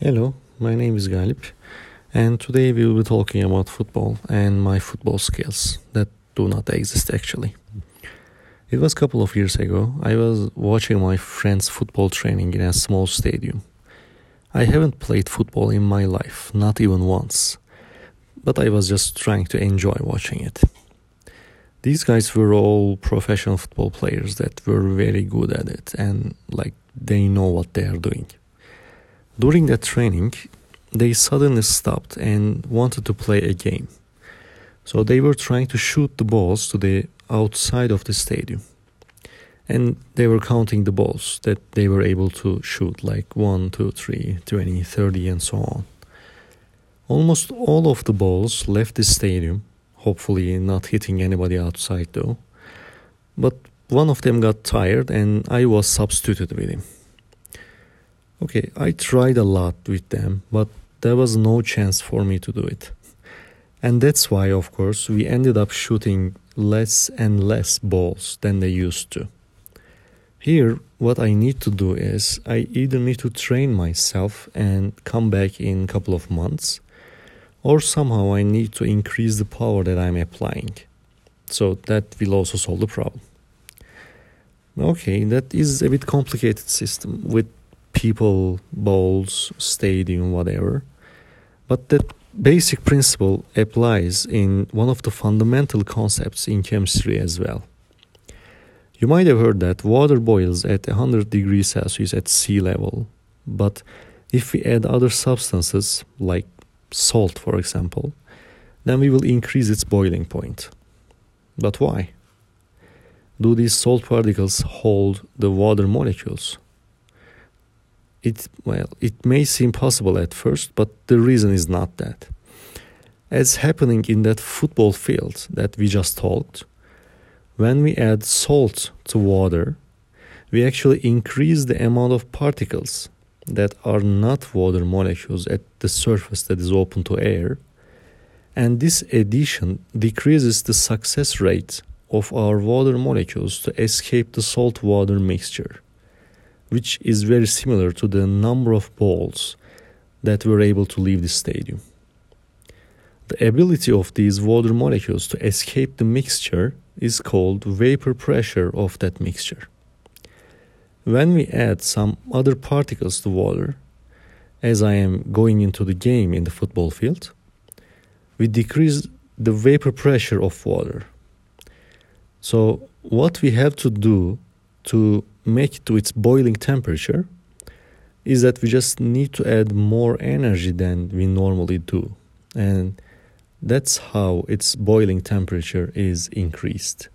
Hello, my name is Galip, and today we will be talking about football and my football skills that do not exist actually. It was a couple of years ago. I was watching my friend's football training in a small stadium. I haven't played football in my life, not even once, but I was just trying to enjoy watching it. These guys were all professional football players that were very good at it and like they know what they are doing. During that training, they suddenly stopped and wanted to play a game. So they were trying to shoot the balls to the outside of the stadium. And they were counting the balls that they were able to shoot, like 1, 2, 3, 20, 30, and so on. Almost all of the balls left the stadium, hopefully not hitting anybody outside though. But one of them got tired and I was substituted with him. Okay, I tried a lot with them, but there was no chance for me to do it. And that's why, of course, we ended up shooting less and less balls than they used to. Here, what I need to do is I either need to train myself and come back in a couple of months, or somehow I need to increase the power that I'm applying. So that will also solve the problem. Okay, that is a bit complicated system with people, balls, stadium, whatever. But that basic principle applies in one of the fundamental concepts in chemistry as well. You might have heard that water boils at 100 degrees Celsius at sea level, but if we add other substances, like salt for example, then we will increase its boiling point. But why? Do these salt particles hold the water molecules? It well it may seem possible at first but the reason is not that. As happening in that football field that we just talked when we add salt to water we actually increase the amount of particles that are not water molecules at the surface that is open to air and this addition decreases the success rate of our water molecules to escape the salt water mixture which is very similar to the number of balls that were able to leave the stadium. The ability of these water molecules to escape the mixture is called vapor pressure of that mixture. When we add some other particles to water, as I am going into the game in the football field, we decrease the vapor pressure of water. So, what we have to do to make it to its boiling temperature is that we just need to add more energy than we normally do. And that's how its boiling temperature is increased.